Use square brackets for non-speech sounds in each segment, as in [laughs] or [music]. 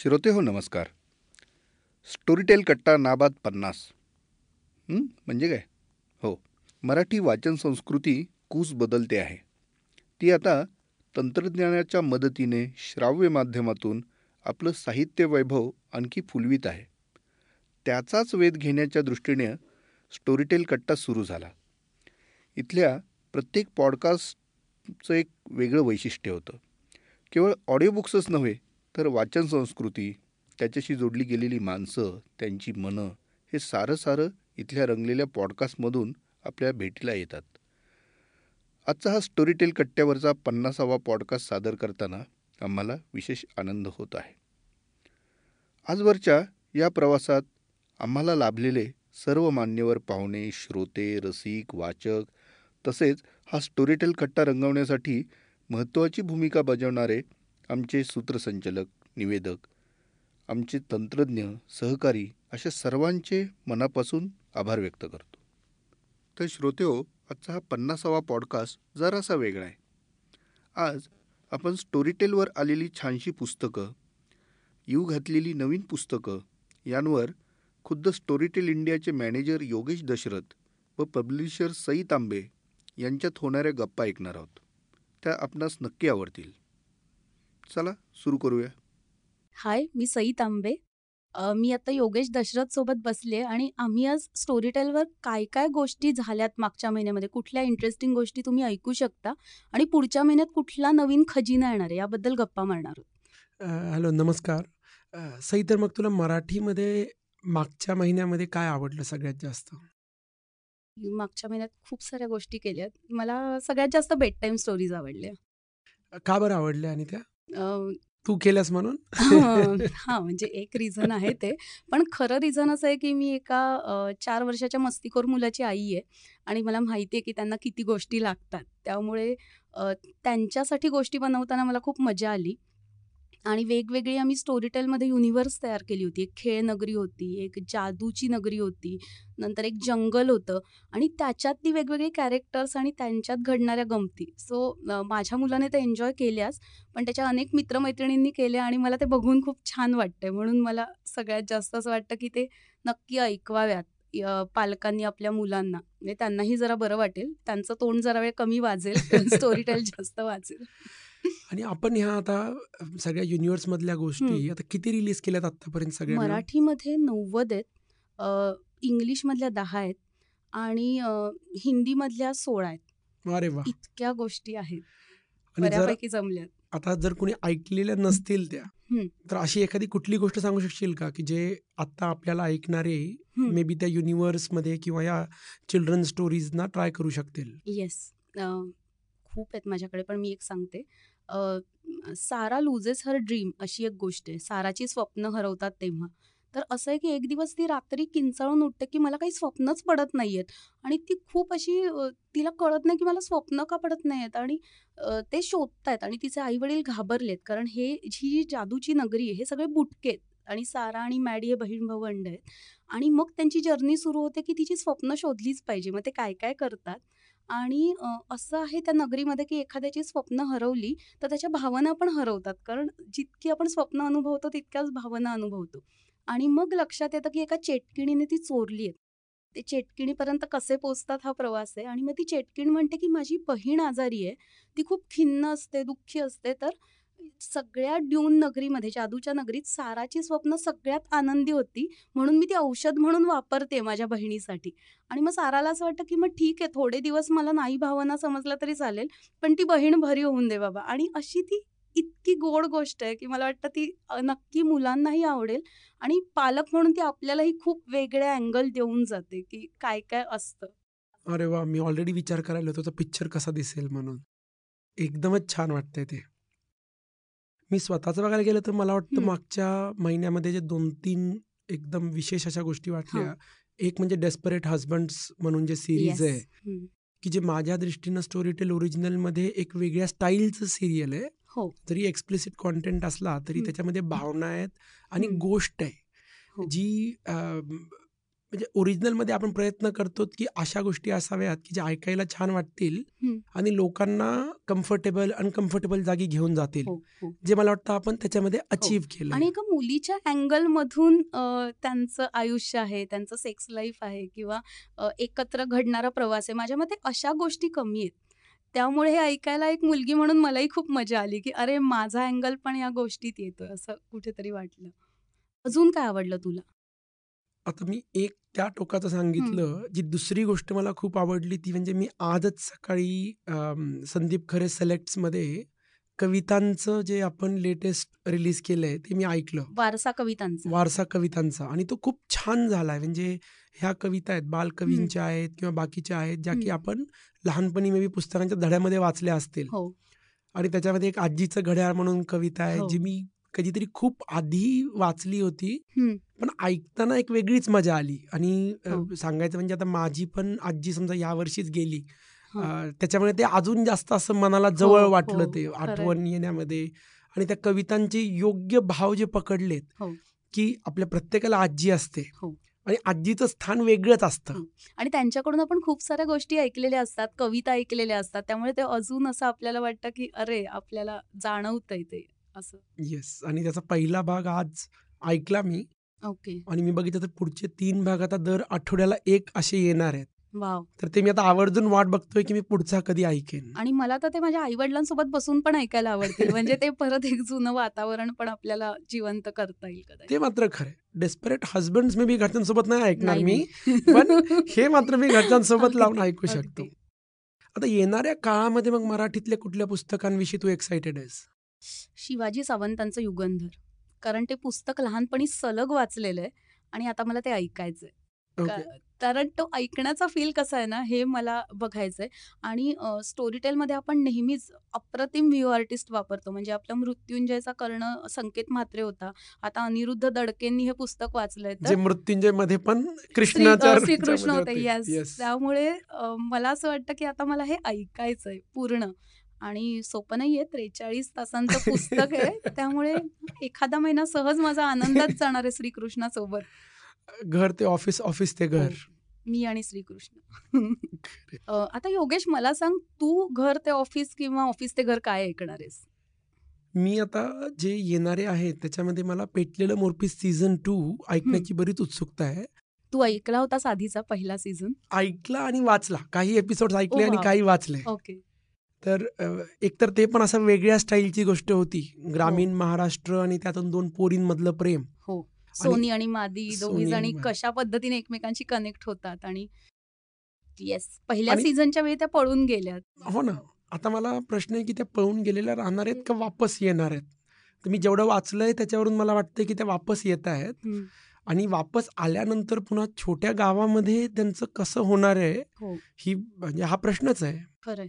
श्रोते हो नमस्कार. स्टोरीटेल कट्टा नाबाद पन्नास. म्हणजे काय? हो. मराठी वाचन संस्कृती कूस बदलते आहे. ती आता तंत्रज्ञानाच्या मदतीने श्राव्य माध्यमातून आपलं साहित्य वैभव आणखी फुलवीत आहे. त्याचाच वेध घेण्याच्या दृष्टीने स्टोरीटेल कट्टा सुरू झाला. इथल्या प्रत्येक पॉडकास्टचं एक वेगळं वैशिष्ट्य होतं. केवळ ऑडिओ बुक्सच नव्हे तर वाचन संस्कृती त्याच्याशी जोडली गेलेली माणसं त्यांची मनं हे सारं सारं इथल्या रंगलेल्या पॉडकास्टमधून आपल्या भेटीला येतात. आजचा हा स्टोरीटेल कट्ट्यावरचा पन्नासावा पॉडकास्ट सादर करताना आम्हाला विशेष आनंद होत आहे. आजवरच्या या प्रवासात आम्हाला लाभलेले सर्व मान्यवर पाहुणे श्रोते रसिक वाचक तसेच हा स्टोरीटेल कट्टा रंगवण्यासाठी महत्त्वाची भूमिका बजावणारे आमचे सूत्रसंचालक निवेदक आमचे तंत्रज्ञ सहकारी अशा सर्वांचे मनापासून आभार व्यक्त करतो. तर श्रोतेहो आजचा हा पन्नासावा पॉडकास्ट जरासा वेगळा आहे. आज आपण स्टोरीटेलवर आलेली छानशी पुस्तकं यू घातलेली नवीन पुस्तकं यांवर खुद्द स्टोरीटेल इंडियाचे मॅनेजर योगेश दशरथ व पब्लिशर सई तांबे यांच्यात होणाऱ्या गप्पा ऐकणार आहोत. त्या आपणास नक्की आवडतील. चला सुरू करूया. हाय मी सई तांबे मी आता योगेश दशरथ सोबत बसले आणि आम्ही आज स्टोरी टेलवर काय काय गोष्टी झाल्यात मागच्या महिन्यामध्ये? कुठल्या इंटरेस्टिंग गोष्टी तुम्ही ऐकू शकता? आणि पुढच्या महिन्यात कुठला नवीन खजिना येणार आहे? याबद्दल गप्पा मारणार आहोत. हॅलो नमस्कार. सई तर मग तुला मराठीमध्ये मागच्या महिन्यामध्ये काय आवडलं सगळ्यात जास्त? मी मागच्या महिन्यात खूप साऱ्या गोष्टी केल्यात. मला सगळ्यात जास्त बेड टाईम स्टोरीज आवडल्या. का बरं आवडल्या आणि त्या? अ, तू केल्यास म्हणून? [laughs] हा [laughs] म्हणजे एक रिझन आहे ते. पण खरं रिझन असं आहे की मी एका अ, चार वर्षाच्या मस्तीखोर मुलाची आई आहे आणि मला माहिती आहे की त्यांना किती गोष्टी लागतात. त्यामुळे अ, त्यांच्यासाठी गोष्टी बनवताना मला खूप मजा आली. आणि वेगवेगळी आम्ही स्टोरीटेलमध्ये युनिव्हर्स तयार केली होती. एक खेळ नगरी होती एक जादूची नगरी होती नंतर एक जंगल होतं आणि त्याच्यातली वेगवेगळे कॅरेक्टर्स आणि त्यांच्यात घडणाऱ्या गमती. सो माझ्या मुलाने ते एन्जॉय केल्यास पण त्याच्या अनेक मित्रमैत्रिणींनी केल्या आणि मला ते बघून खूप छान वाटतंय. म्हणून मला सगळ्यात जास्त असं वाटतं की ते नक्की ऐकवाव्यात पालकांनी आपल्या मुलांना. म्हणजे त्यांनाही जरा बरं वाटेल. त्यांचं तोंड जरा वेळ कमी वाजेल स्टोरी टेल जास्त वाजेल. आणि आपण ह्या आता सगळ्या युनिव्हर्स मधल्या गोष्टी. आता किती रिलीज केल्यात आतापर्यंत सगळ्या? मराठीमध्ये नव्वद आहेत. अ, इंग्लिशमधल्या दहा आहेत. आणि अ, हिंदीमधल्या सोळा आहेत. अरे वा. इतक्या गोष्टी आहेत. बऱ्यापैकी जमल्यात. आता जर कोणी ऐकलेल्या नसतील त्या. तर अशी एखादी कुठली गोष्ट सांगू शकशील का? की जे आता आपल्याला ऐकणारे. मे बी त्या युनिव्हर्समध्ये किंवा या चिल्ड्रन स्टोरीजना ट्राय करू शकतील? येस खूप आहेत माझ्याकडे पण मी एक सांगते. सारा लुजेस हर ड्रीम अशी एक गोष्ट आहे. साराची स्वप्न हरवतात तेव्हा. तर असं आहे की एक दिवस ती रात्री किंचाळून उठते की मला काही स्वप्नच पडत नाहीयेत. आणि ती खूप अशी तिला कळत नाही की मला स्वप्न का पडत नाहीयेत. आणि ते शोधतायत आणि तिचे आई वडील घाबरलेत. कारण हे जी जादूची नगरी आहे हे सगळे बुटके आहेत. आणि सारा आणि मॅडी हे बहीण भावंड आहेत. आणि मग त्यांची जर्नी सुरू होते की तिची स्वप्न शोधलीच पाहिजे. मग ते काय काय करतात? आणि अ, असं आहे त्या नगरीमध्ये की एखाद्याची स्वप्न हरवली तर त्याच्या भावना पण हरवतात. कारण जितकी आपण स्वप्न अनुभवतो तितक्याच भावना अनुभवतो. आणि मग लक्षात येतं की एका चेटकिणीने ती चोरली आहे. ते चेटकिणीपर्यंत कसे पोचतात हा प्रवास आहे. आणि मग ती चेटकीण म्हणते की माझी बहीण आजारी आहे. ती खूप खिन्न असते दुःखी असते. तर सगळ्या ड्यून नगरीमध्ये जादूच्या नगरीत साराची स्वप्न सगळ्यात आनंदी होती. म्हणून मी ती औषध म्हणून वापरते माझ्या बहिणीसाठी. आणि मग साराला असं वाटतं की मग ठीक आहे थोडे दिवस मला नाही भावना समजला तरी चालेल पण ती बहीण भरी होऊन दे बाबा. आणि अशी ती इतकी गोड गोष्ट आहे की मला वाटतं ती नक्की मुलांनाही आवडेल. आणि पालक म्हणून ती आपल्यालाही खूप वेगळ्या अँगल देऊन जाते की काय काय असतं. अरे वा मी ऑलरेडी विचार करायला होतो पिक्चर कसा दिसेल म्हणून. एकदमच छान वाटतंय ते. मी स्वतःच बघायला गेलं तर मला वाटतं. मागच्या महिन्यामध्ये जे दोन तीन एकदम विशेष अशा गोष्टी वाटल्या एक म्हणजे डेस्परेट हजबंड्स म्हणून जे सिरीज. आहे. की जे माझ्या दृष्टीनं स्टोरी टेल ओरिजिनलमध्ये एक वेगळ्या स्टाईलचं सिरियल आहे हो जरी एक्सप्लिसिट कॉन्टेंट असला तरी. त्याच्यामध्ये भावना आहेत आणि. गोष्ट आहे हो. जी म्हणजे ओरिजिनलमध्ये आपण प्रयत्न करतो की अशा गोष्टी असाव्यात की ज्या ऐकायला छान वाटतील हं. आणि लोकांना कम्फर्टेबल अनकम्फर्टेबल जागी घेऊन जातील. हो हो. जे मला वाटतं आपण त्याच्यामध्ये अचीव केलं आणि एका मुलीच्या अँगलमधून अ, त्यांचं आयुष्य आहे त्यांचं सेक्स लाईफ आहे किंवा एकत्र घडणारा प्रवास आहे माझ्या मते अशा गोष्टी कमी आहेत. त्यामुळे हे ऐकायला एक मुलगी म्हणून मलाही खूप मजा आली की अरे माझा अँगल पण या गोष्टीत येतोय असं कुठेतरी वाटलं. अजून काय आवडलं तुला? आता मी एक त्या टोकाचं सांगितलं जी दुसरी गोष्ट मला खूप आवडली ती म्हणजे मी आजच सकाळी संदीप खरे सिलेक्ट्समध्ये कवितांचं जे आपण लेटेस्ट रिलीज केलंय ते मी ऐकलं. वारसा कवितांचा. वारसा कवितांचा. आणि तो खूप छान झालाय. म्हणजे ह्या कविता आहेत बालकवींच्या आहेत किंवा बाकीच्या आहेत ज्या की. आपण लहानपणी मे बी पुस्तकांच्या धड्यामध्ये वाचल्या असतील. हो. आणि त्याच्यामध्ये एक आजीचं घड्याळ म्हणून कविता आहे हो. जी मी कधीतरी खूप आधी वाचली होती. पण ऐकताना एक वेगळीच मजा आली आणि हो. सांगायचं म्हणजे आता माझी पण आजी समजा या वर्षीच गेली हो. त्याच्यामुळे ते अजून जास्त असं मनाला जवळ हो, वाटलं हो, ते. आठवण येण्यामध्ये आणि त्या कवितांचे योग्य भाव जे पकडलेत. की आपल्या प्रत्येकाला आजी असते. आणि आजीचं स्थान वेगळंच असतं. आणि त्यांच्याकडून आपण खूप साऱ्या गोष्टी ऐकलेल्या असतात कविता ऐकलेल्या असतात त्यामुळे ते अजून असं आपल्याला वाटतं की अरे आपल्याला जाणवतंय ते असं. येस. आणि त्याचा पहिला भाग आज ऐकला मी. ओके. आणि मी बघितलं तर पुढचे तीन भाग आता दर आठवड्याला एक असे येणार आहेत. वाव. तर ते मी आता आवर्जून वाट बघतोय की मी पुढचा कधी ऐकेन. आणि मला तर ते माझ्या आई वडिलांसोबत बसून पण ऐकायला आवडतील. म्हणजे ते परत एक जुनं वातावरण पण आपल्याला जिवंत करता येईल. ते मात्र खरं डेस्परेट हजबंड्स मी घरच्यांसोबत नाही ऐकणार मी. पण हे मात्र मी घरच्यांसोबत लावून ऐकू शकतो. आता येणाऱ्या काळामध्ये मग मराठीतल्या कुठल्या पुस्तकांविषयी तू एक्साइटेड आहेस? शिवाजी सावंतांचं युगंधर. कारण ते पुस्तक लहानपणी सलग वाचलेलं आहे आणि आता मला ते ऐकायचंय. कारण तो ऐकण्याचा फील कसा आहे ना हे मला बघायचंय. आणि स्टोरी टेलमध्ये आपण नेहमीच अप्रतिम व्ह्यू आर्टिस्ट वापरतो. म्हणजे आपला मृत्युंजयचा कर्ण संकेत म्हात्रे होता. आता अनिरुद्ध दडकेंनी हे पुस्तक वाचलंय तर मृत्युंजयमध्ये पण श्रीकृष्ण होते. त्यामुळे मला असं वाटतं की आता मला हे ऐकायचंय पूर्ण. आणि सोपं नाहीये. त्रेचाळीस तासांचं [laughs] पुस्तक आहे. त्यामुळे एखादा महिना सहज माझा आनंदात जाणार आहे श्रीकृष्णासोबत. घर ते ऑफिस ऑफिस ते घर. हो. मी आणि श्रीकृष्ण. [laughs] आता योगेश मला सांग तू घर ते ऑफिस किंवा ऑफिस ते घर काय ऐकणार आहेस? मी आता जे येणारे आहेत त्याच्यामध्ये मला पेटलेलं मोरपीस सीझन टू ऐकण्याची बरीच उत्सुकता आहे. तू ऐकला होतास आधीचा पहिला सीझन ऐकला आणि वाचला. काही एपिसोड ऐकले आणि. काही वाचले. ओके. तर एकतर ते पण असं वेगळ्या स्टाईलची गोष्ट होती. ग्रामीण हो. महाराष्ट्र आणि त्यातून दोन पोरींमधलं प्रेम. हो. सोनी आणि मादी दोघी जणी. कशा पद्धतीने एकमेकांशी कनेक्ट होतात आणि येस पहिल्या सीझनच्या वेळी त्या पळून गेल्यात. हो ना. आता मला प्रश्न आहे की त्या पळून गेलेल्या राहणार आहेत का वापस येणार आहेत? तर मी जेवढं वाचलंय त्याच्यावरून मला वाटतं की त्या वापस येत आहेत. आणि वापस आल्यानंतर पुन्हा छोट्या गावामध्ये त्यांचं कसं होणार आहे हो. ही म्हणजे हा प्रश्नच आहे. खरंय.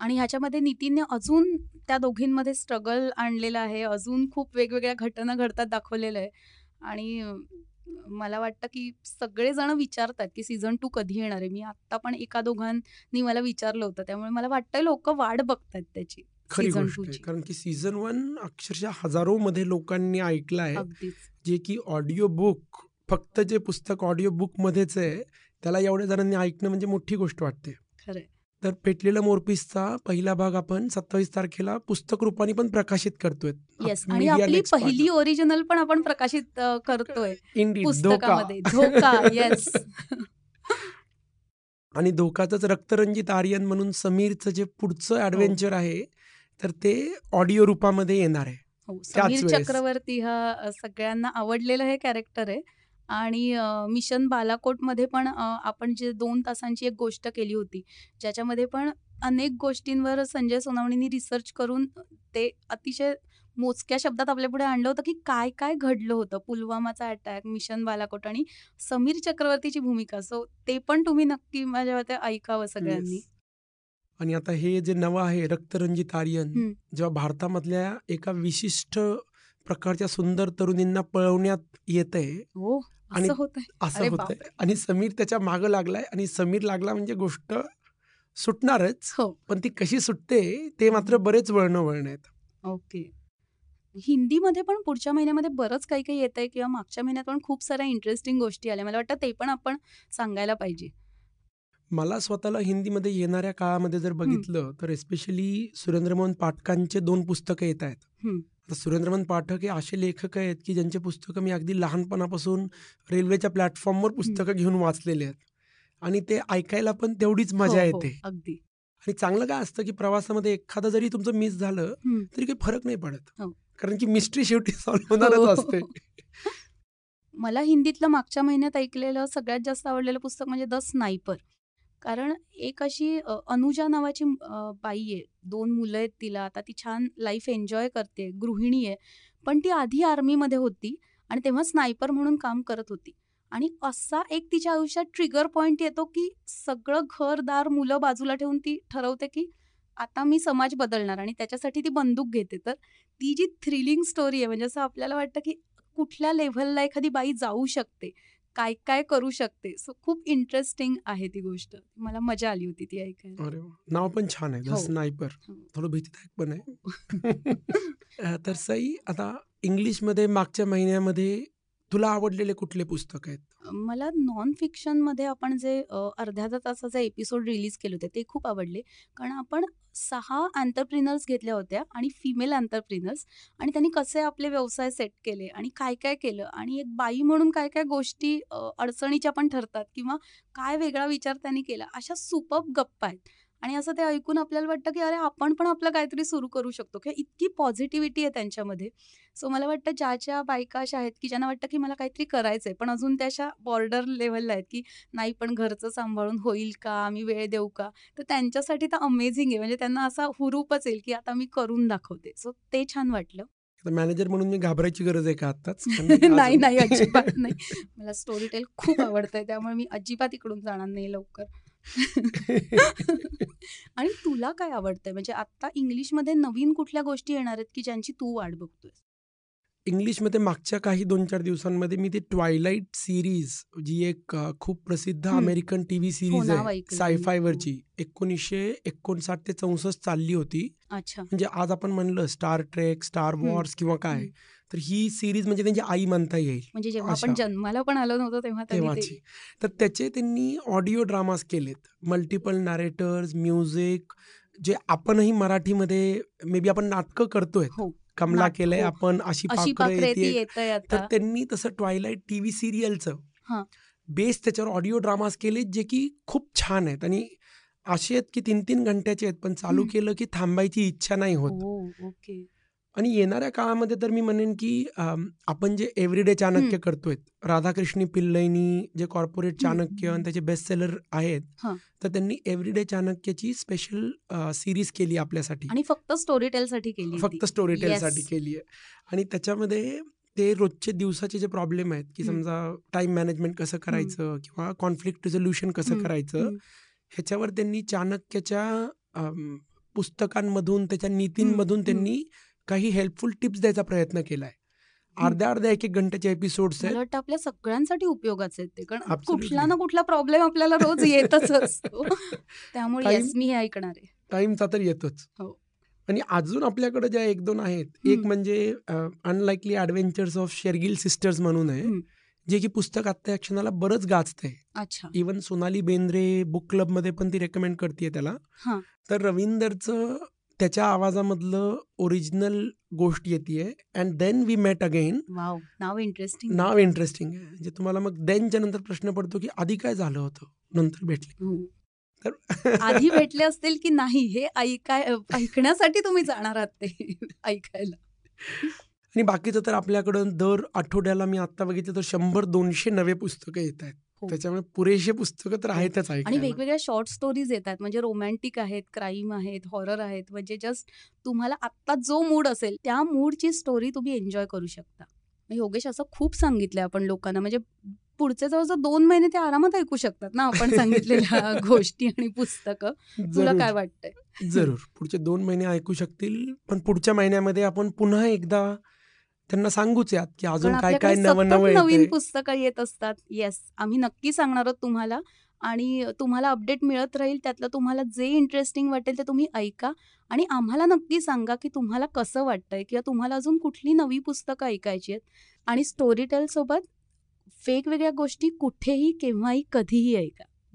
आणि ह्याच्यामध्ये नितीनने अजून त्या दोघींमध्ये स्ट्रगल आणलेलं आहे. अजून खूप वेगवेगळ्या घटना घडतात दाखवलेलं आहे. आणि मला वाटतं की सगळेजण विचारतात की सीझन टू कधी येणार आहे? मी आत्ता पण एका दोघांनी मला विचारलं होतं. त्यामुळे मला वाटतं लोक वाट बघतात त्याची खरी गोष्ट कारण की सीझन वन अक्षरशः हजारो मध्ये लोकांनी ऐकलं आहे जे की ऑडिओ बुक फक्त जे पुस्तक ऑडिओ बुक मध्येच आहे त्याला एवढ्या जणांनी ऐकणं म्हणजे मोठी गोष्ट वाटते. खरंय तर पेटलेला मोरपीसचा पहिला भाग आपण सत्तावीस तारखेला पुस्तक रूपाने पण प्रकाशित करतोय. येस आणि आपली पहिली ओरिजिनल पण आपण प्रकाशित करतोय. पुस्तकामध्ये. धोका येस [laughs] आणि धोकाचंच रक्तरंजित आर्यन म्हणून समीरचं जे पुढचं ऍडव्हेंचर आहे तर ते ऑडिओ रूपामध्ये येणार आहे. हो समीर. चक्रवर्ती हा सगळ्यांना आवडलेलं हे कॅरेक्टर आहे. आणि मिशन बालाकोटमध्ये पण आपण जे दोन तासांची एक गोष्ट केली होती ज्याच्यामध्ये पण अनेक गोष्टींवर संजय सोनावणींनी रिसर्च करून ते अतिशय मोजक्या शब्दात आपल्या पुढे आणलं होतं की काय काय घडलं होतं पुलवामाचा अटॅक मिशन बालाकोट आणि समीर चक्रवर्तीची भूमिका सो ते पण तुम्ही नक्की माझ्या मते ऐकावं सगळ्यांनी. आणि आता हे जे नवं आहे रक्तरंजित आर्यन. जेव्हा भारतामधल्या एका विशिष्ट प्रकारच्या सुंदर तरुणींना पळवण्यात येत आहे हो आणि असं बापरे. आणि समीर त्याच्या मागं लागलाय आणि समीर लागला म्हणजे गोष्ट सुटणारच हो पण ती कशी सुटते ते मात्र बरेच वळणं वळण आहेत ओके हिंदीमध्ये पण पुढच्या महिन्यामध्ये बरंच काही काही येतंय किंवा मागच्या महिन्यात पण खूप साऱ्या इंटरेस्टिंग गोष्टी आल्या. मला वाटतं ते पण आपण सांगायला पाहिजे. मला स्वतःला हिंदीमध्ये येणाऱ्या काळामध्ये जर. बघितलं तर स्पेशली सुरेंद्रमोहन पाठकांचे 2 पुस्तकं येतायत. हं. आता सुरेंद्रमोहन पाठक हे असे लेखक आहेत, की ज्यांचे पुस्तकं मी अगदी लहानपणापासून रेल्वेच्या प्लॅटफॉर्मवर. पुस्तकं घेऊन वाचलेले आहेत. आणि ते ऐकायला पण तेवढीच हो, मजा हो. येते. अगदी. आणि चांगलं काय असतं, की प्रवासामध्ये एखादं जरी तुमचं मिस झालं. तरी काही फरक नाही पडत. हो. कारण की मिस्ट्री शेवटी सॉल्व्ह होणारच असते. [laughs] मला हिंदीतलं मागच्या महिन्यात ऐकलेलं सगळ्यात जास्त आवडलेलं पुस्तक म्हणजे द स्नायपर. कारण एक अशी अनुजा नावाची बाई आहे. दोन मुलं आहेत तिला. आता ती छान लाईफ एन्जॉय करते. गृहिणी आहे. पण ती आधी आर्मीमध्ये होती आणि तेव्हा स्नायपर म्हणून काम करत होती. आणि असा एक तिच्या आयुष्यात ट्रिगर पॉईंट येतो, की सगळं घरदार मुलं बाजूला ठेवून ती ठरवते, की आता मी समाज बदलणार आणि त्याच्यासाठी ती बंदूक घेते. तर ती जी थ्रिलिंग स्टोरी आहे म्हणजे असं आपल्याला वाटतं, की कुठल्या लेव्हलला एखादी बाई जाऊ शकते. काय-काय करू शकते. सो खूप इंटरेस्टिंग आहे ती गोष्ट. मला मजा आली होती ती ऐकायला. अरे! नाव पण छान आहे. हो. स्नायपर. हो. थोडं भीतीदायक पण आहे. [laughs] [laughs] तर सई आता इंग्लिशमध्ये मागच्या महिन्यामध्ये तुला आवडलेले कुठले पुस्तक आहेत? मला नॉन फिक्शनमध्ये आपण जे अ, अर्ध्या तासाचे एपिसोड रिलीज केले होते ते खूप आवडले. कारण आपण सहा अँटरप्रिनर्स घेतल्या होत्या आणि फिमेल अँटरप्रिनर्स आणि त्यांनी कसे आपले व्यवसाय सेट केले आणि काय-काय केलं आणि एक बाई म्हणून काय-काय गोष्टी अ, अडचणीच्या पण ठरतात किंवा काय वेगळा विचार त्यांनी केला. अशा सुपब गप्पा आहेत. आणि असं ते ऐकून आपल्याला वाटतं, की अरे आपण पण आपलं काहीतरी सुरू करू शकतो किंवा इतकी पॉझिटिव्हिटी आहे त्यांच्यामध्ये. सो मला वाटतं ज्या-ज्या बायका अशा आहेत, की ज्यांना वाटतं, की मला काहीतरी करायचंय पण अजून त्या अशा बॉर्डर लेव्हलला आहेत, की नाही पण घरचं सांभाळून होईल का? आम्ही वेळ देऊ का? तर त्यांच्यासाठी तर अमेझिंग आहे. म्हणजे त्यांना असा हुरूपच येईल, की आता मी करून दाखवते. सो ते छान वाटलं. मॅनेजर म्हणून मी घाबरायची गरज आहे का [laughs] की नाही, नाही. अजिबात [laughs] नाही. मला स्टोरी टेल खूप आवडतंय त्यामुळे मी अजिबात इकडून जाणार नाही लवकर. [laughs] आणि तुला काय आवडतंय? म्हणजे आता इंग्लिशमध्ये नवीन कुठल्या गोष्टी येणार आहेत, की ज्यांची तू वाट बघतोयस? इंग्लिशमध्ये मागच्या काही 2-4 दिवसांमध्ये मी ती ट्वायलाइट सीरीज जी एक खूप प्रसिद्ध. अमेरिकन टीव्ही हो, सीरीज आहे. साय-फायवरची हो. 1959 ते 64 चालली होती. अच्छा. म्हणजे आज आपण म्हणलं स्टार ट्रेक, स्टार वॉर्स किंवा काय. तर ही सीरीज म्हणजे त्यांची आई म्हणता येईल. म्हणजे जेव्हा आपण जन्माला पण आलो नव्हतो तेव्हा त्यांनी तेव्हाची. ते तर त्याचे त्यांनी ऑडिओ ड्रामाज केलेत. मल्टिपल नॅरेटर्स, म्युझिक जे आपणही मराठीमध्ये मे बी आपण नाटकं करतोय. हो. कमला केलंय हो. आपण, अशी तर. त्यांनी तसं ट्वायलाइट टीव्ही सीरियलचं हां. बेस त्याच्यावर ऑडिओ ड्रामाज केलेत जे की खूप छान आहेत आणि असे आहेत की 3-3 घंट्याचे आहेत पण चालू हं. केलं की थांबायची इच्छा नाही होत. आणि येणाऱ्या काळामध्ये तर मी म्हणेन की आपण जे एव्हरीडे चाणक्य. करतोय. राधाकृष्णी पिल्लईनी जे कॉर्पोरेट. चाणक्य आणि त्याचे बेस्ट सेलर आहेत. तर त्यांनी एव्हरीडे चाणक्यची स्पेशल सीरीज केली आपल्यासाठी. आणि फक्त स्टोरी टेलसाठी केली. फक्त स्टोरी टेलसाठी. केली आहे. आणि त्याच्यामध्ये ते रोजचे दिवसाचे जे प्रॉब्लेम आहेत, की. समजा टाईम मॅनेजमेंट कसं. करायचं किंवा कॉन्फ्लिक्ट रिझोल्यूशन कसं करायचं. ह्याच्यावर त्यांनी चाणक्यच्या पुस्तकांमधून, त्याच्या नीतींमधून. त्यांनी काही हेल्पफुल टिप्स द्यायचा प्रयत्न केलाय. हं. अर्ध्या-अर्ध्या, 1-1 घंट्याचे एपिसोड्स मला आहेत. आपल्या सगळ्यांसाठी उपयोगाचे आहेत ते. कारण कुठला. ना कुठला प्रॉब्लेम आपल्याला रोज येतच [laughs] असतो. त्यामुळे मी हे ऐकणार आहे. टाईमचा तर येतोच. हो. आणि अजून आपल्याकडे ज्या 1-2 आहेत. एक. म्हणजे unlikely adventures of Shergill sisters म्हणून आहे. जे की पुस्तक आत्ता या क्षणाला बरंच गाजतंय. अच्छा. इव्हन सोनाली बेंद्रे बुक क्लबमध्ये पण ती रेकमेंड करतीये त्याला. तर रवींदरचं त्याच्या आवाजामधलं ओरिजिनल गोष्ट येतीये and then we met again. Wow! Now interesting. नाव इंटरेस्टिंग आहे. म्हणजे तुम्हाला मग देनच्या नंतर प्रश्न पडतो की आधी काय झालं होतं? नंतर भेटले. तर [laughs] आधी भेटले असतील की नाही हे ऐकाय ऐकण्यासाठी तुम्ही जाणार आहात ते [laughs] ऐकायला. आणि बाकीचं तर आपल्याकडं दर आठवड्याला मी आत्ता बघितलं तर 100-200 नवे पुस्तकं येतायत. हो. त्याच्यामुळे पुरेशी पुस्तकं तर हो. आहेतच आणि ऐकायला. वेगवेगळ्या शॉर्ट स्टोरीज येतात. म्हणजे रोमॅन्टिक आहेत, क्राईम आहेत, हॉरर आहेत. म्हणजे जस्ट तुम्हाला आत्ता जो मूड असेल त्या मूडची स्टोरी तुम्ही एन्जॉय करू शकता. योगेश असं खूप सांगितलंय आपण लोकांना म्हणजे पुढचे जवळ-जवळ 2 महिने ते आरामात ऐकू शकतात ना आपण सांगितलेल्या [laughs] गोष्टी आणि पुस्तकं. तुला काय. वाटतंय? जरूर. पुढचे 2 महिने ऐकू शकतील. पण पुढच्या महिन्यामध्ये आपण पुन्हा एकदा त्यांना सांगूच यात की अजून आपल्याकडे काय-काय सतत नवं-नवं नवीन. पुस्तकं येत असतात. येस आम्ही नक्की सांगणार आहोत तुम्हाला आणि तुम्हाला अपडेट मिळत राहील. त्यातलं तुम्हाला जे इंटरेस्टिंग वाटेल ते तुम्ही ऐका आणि आम्हाला नक्की सांगा, की तुम्हाला कसं वाटतंय किंवा तुम्हाला अजून कुठली नवी पुस्तकं ऐकायची आहेत आणि स्टोरीटेलसोबत वेगवेगळ्या गोष्टी कुठेही, केव्हाही, कधीही ऐका.